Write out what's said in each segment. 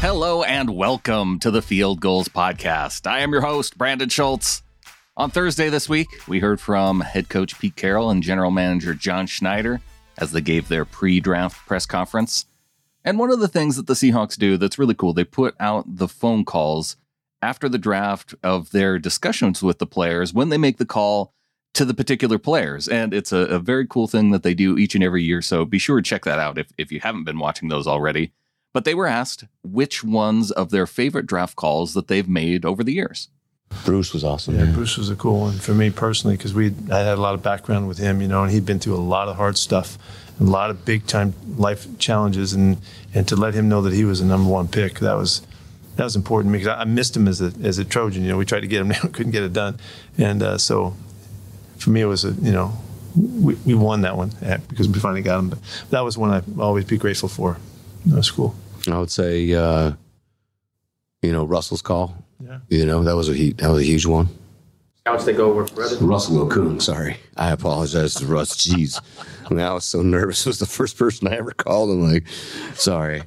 Hello and welcome to the Field Gulls Podcast. I am your host, Brandon Schultz. On Thursday this week, we heard from head coach Pete Carroll and general manager John Schneider as they gave their pre draft press conference. And one of the things that the Seahawks do that's really cool, they put out the phone calls after the draft of their discussions with the players when they make the call to the particular players. And it's a, a very cool thing that they do each and every year. So be sure to check that out if, if you haven't been watching those already. But they were asked which ones of their favorite draft calls that they've made over the years. Bruce was awesome. Yeah, Bruce was a cool one for me personally because we I had a lot of background with him, you know, and he'd been through a lot of hard stuff, a lot of big time life challenges, and and to let him know that he was a number one pick, that was that was important to me because I, I, missed him as a as a Trojan. You know, we tried to get him, couldn't get it done, and uh, so for me it was a you know we, we won that one because we finally got him. But that was one I always be grateful for. That was cool. I would say, uh, you know, Russell's call. Yeah. You know, that was a he, that was a huge one. Scouts they go over forever. Russell Okung. Sorry, I apologize to Russ. Jeez, I mean, I was so nervous. It was the first person I ever called. I'm like, sorry.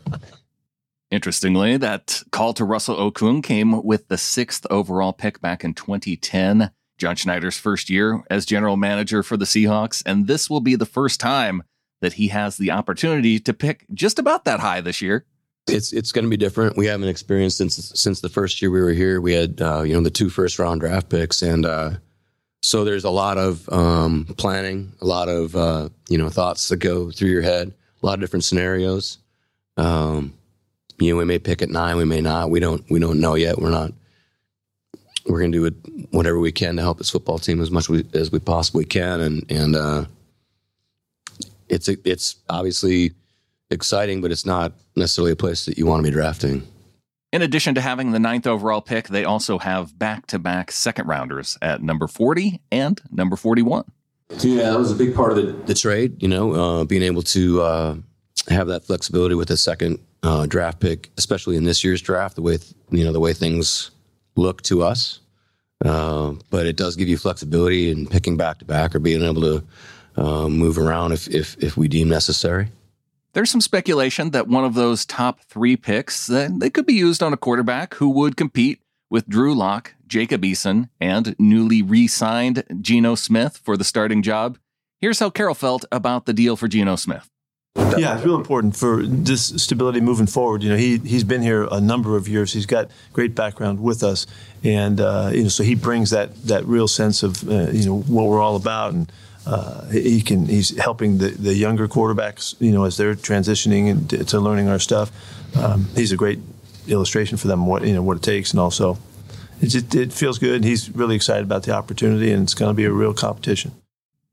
Interestingly, that call to Russell Okung came with the sixth overall pick back in 2010, John Schneider's first year as general manager for the Seahawks, and this will be the first time that he has the opportunity to pick just about that high this year. It's it's going to be different. We haven't experienced since since the first year we were here. We had uh, you know the two first round draft picks, and uh, so there's a lot of um, planning, a lot of uh, you know thoughts that go through your head, a lot of different scenarios. Um, you know, we may pick at nine, we may not. We don't we don't know yet. We're not. We're going to do whatever we can to help this football team as much we, as we possibly can, and and uh, it's it's obviously exciting, but it's not necessarily a place that you want to be drafting. In addition to having the ninth overall pick, they also have back to back second rounders at number 40 and number 41. Yeah, that was a big part of the, the trade, you know, uh, being able to uh, have that flexibility with a second uh, draft pick, especially in this year's draft, the way, th- you know, the way things look to us. Uh, but it does give you flexibility in picking back to back or being able to uh, move around if, if, if we deem necessary. There's some speculation that one of those top three picks that they could be used on a quarterback who would compete with Drew Lock, Jacob Eason, and newly re-signed Geno Smith for the starting job. Here's how Carroll felt about the deal for Geno Smith. Yeah, it's real important for this stability moving forward. You know, he he's been here a number of years. He's got great background with us, and uh, you know, so he brings that that real sense of uh, you know what we're all about and uh, he can he's helping the, the younger quarterbacks you know as they're transitioning into to learning our stuff. Um, he's a great illustration for them what you know what it takes and also it just it feels good he's really excited about the opportunity and it's going to be a real competition.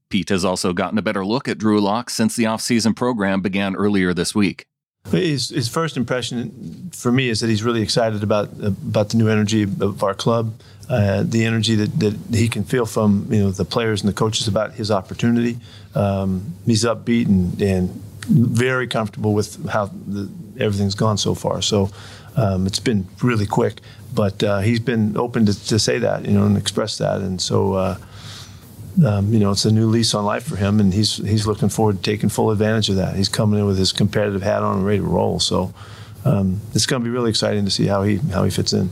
Pete has also gotten a better look at Drew Lock since the offseason program began earlier this week. His, his first impression for me is that he's really excited about about the new energy of our club uh, the energy that, that he can feel from you know the players and the coaches about his opportunity. Um, he's upbeat and, and very comfortable with how the, everything's gone so far. So um, it's been really quick, but uh, he's been open to, to, say that you know and express that, and so. Uh, um, you know, it's a new lease on life for him, and he's he's looking forward to taking full advantage of that. He's coming in with his competitive hat on and ready to roll. So um, it's going to be really exciting to see how he how he fits in.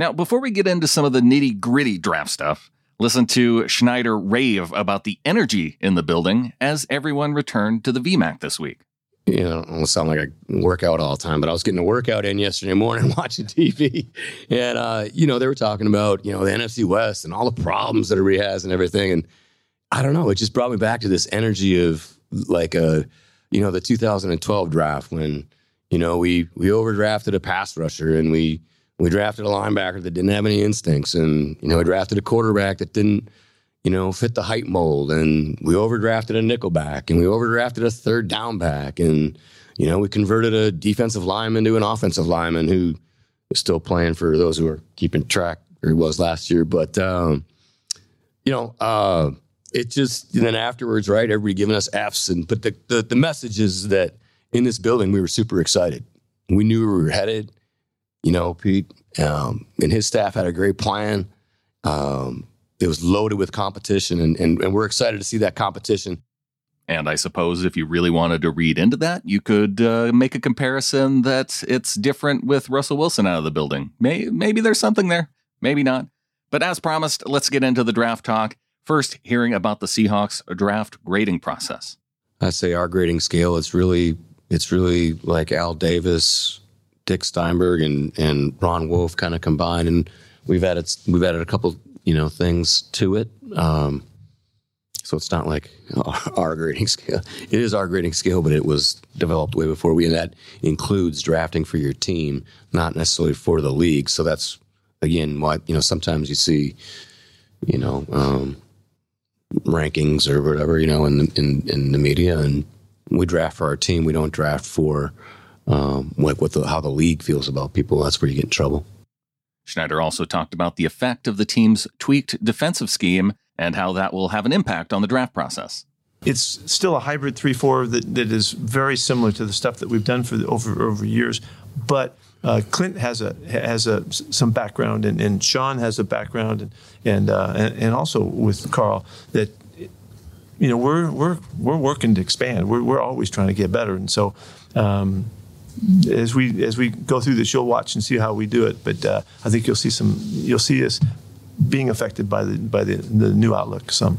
Now, before we get into some of the nitty gritty draft stuff, listen to Schneider rave about the energy in the building as everyone returned to the VMAC this week. You know, I don't sound like I work out all the time, but I was getting a workout in yesterday morning watching TV. And, uh, you know, they were talking about, you know, the NFC West and all the problems that everybody has and everything. And I don't know, it just brought me back to this energy of like a, you know, the 2012 draft when, you know, we, we overdrafted a pass rusher and we, we drafted a linebacker that didn't have any instincts, and you know, we drafted a quarterback that didn't, you know, fit the height mold, and we overdrafted a nickelback, and we overdrafted a third down back, and you know, we converted a defensive lineman to an offensive lineman who is still playing for those who are keeping track, or he was last year. But um, you know, uh, it just and then afterwards, right? Everybody giving us Fs, and but the, the the message is that in this building we were super excited. We knew we were headed you know, Pete um, and his staff had a great plan. Um, it was loaded with competition, and, and, and we're excited to see that competition. And I suppose if you really wanted to read into that, you could uh, make a comparison that it's different with Russell Wilson out of the building. May- maybe there's something there, maybe not. But as promised, let's get into the draft talk. First, hearing about the Seahawks draft grading process. I say our grading scale. It's really it's really like Al Davis, Dick Steinberg, and and Ron Wolf kind of combined, and we've added we've added a couple you know things to it. Um, so it's not like our grading scale. It is our grading scale, but it was developed way before we. And that includes drafting for your team, not necessarily for the league. So that's again why you know sometimes you see, you know, um, rankings or whatever you know in the, in in the media, and we draft for our team. We don't draft for um, like what the how the league feels about people. That's where you get in trouble. Schneider also talked about the effect of the team's tweaked defensive scheme and how that will have an impact on the draft process. It's still a hybrid 3 4 that, that is very similar to the stuff that we've done for the, over, over years. But uh, Clint has a has a some background, and, and Sean has a background, and and, uh, and, and also with Karl that you know we're we're we're working to expand. We're we're always trying to get better, and so. Um, as we as we go through this, you'll watch and see how we do it. But uh, I think you'll see some you'll see us being affected by the by the, the new outlook some.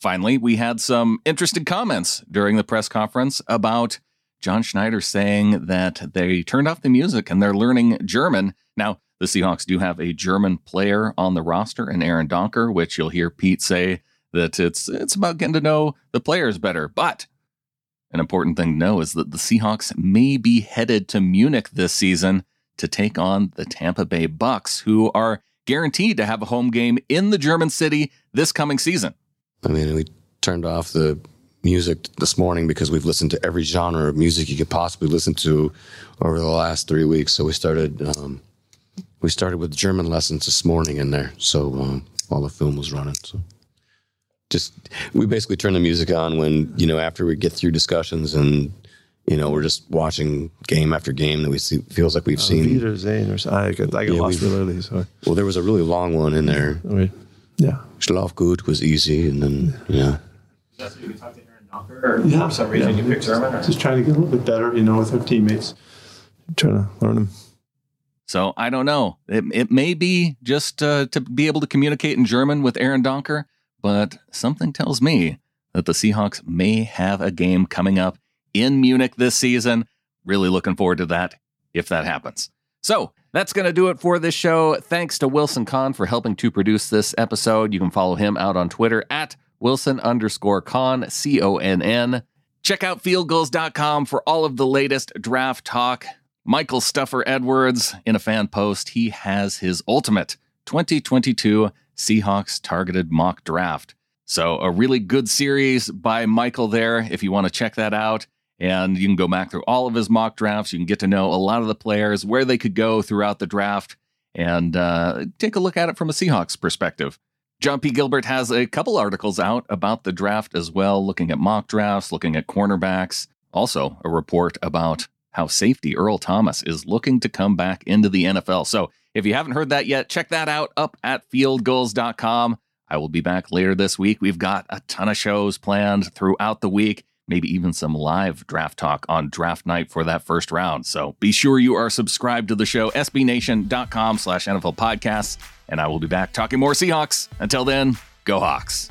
Finally, we had some interesting comments during the press conference about John Schneider saying that they turned off the music and they're learning German. Now, the Seahawks do have a German player on the roster, and Aaron Donkor, which you'll hear Pete say that it's it's about getting to know the players better. But an important thing to know is that the Seahawks may be headed to Munich this season to take on the Tampa Bay Bucks, who are guaranteed to have a home game in the German city this coming season. I mean, we turned off the music this morning because we've listened to every genre of music you could possibly listen to over the last three weeks. So we started um, we started with German lessons this morning in there. So um, while the film was running, so just we basically turn the music on when you know after we get through discussions and you know we're just watching game after game that we see feels like we've Uh, seen. Peter Zane or I got, I got Yeah, lost we've- real early. So Well, there was a really long one in there. I mean, yeah. Schlaf gut was easy, and then yeah. That's what you talk to Aaron Donkor, or for some reason you picked German? Or? Just trying to get a little bit better, you know, with our teammates. Trying to learn them. So I don't know. It, it may be just uh, to be able to communicate in German with Aaron Donkor, but something tells me that the Seahawks may have a game coming up in Munich this season. Really looking forward to that if that happens. So that's going to do it for this show. Thanks to Wilson Conn for helping to produce this episode. You can follow him out on Twitter at Wilson underscore Conn, C O N N. Check out fieldgulls.com for all of the latest draft talk. Michael Stuffer Edwards, in a fan post, he has his ultimate 2022 Seahawks targeted mock draft. So, a really good series by Michael there if you want to check that out. And you can go back through all of his mock drafts. You can get to know a lot of the players, where they could go throughout the draft, and uh, take a look at it from a Seahawks perspective. John P. Gilbert has a couple articles out about the draft as well, looking at mock drafts, looking at cornerbacks. Also, a report about how safety Earl Thomas is looking to come back into the NFL. So, if you haven't heard that yet, check that out up at fieldgulls.com. I will be back later this week. We've got a ton of shows planned throughout the week, maybe even some live draft talk on draft night for that first round. So be sure you are subscribed to the show, sbnation.com slash NFL podcasts, and I will be back talking more Seahawks. Until then, go Hawks.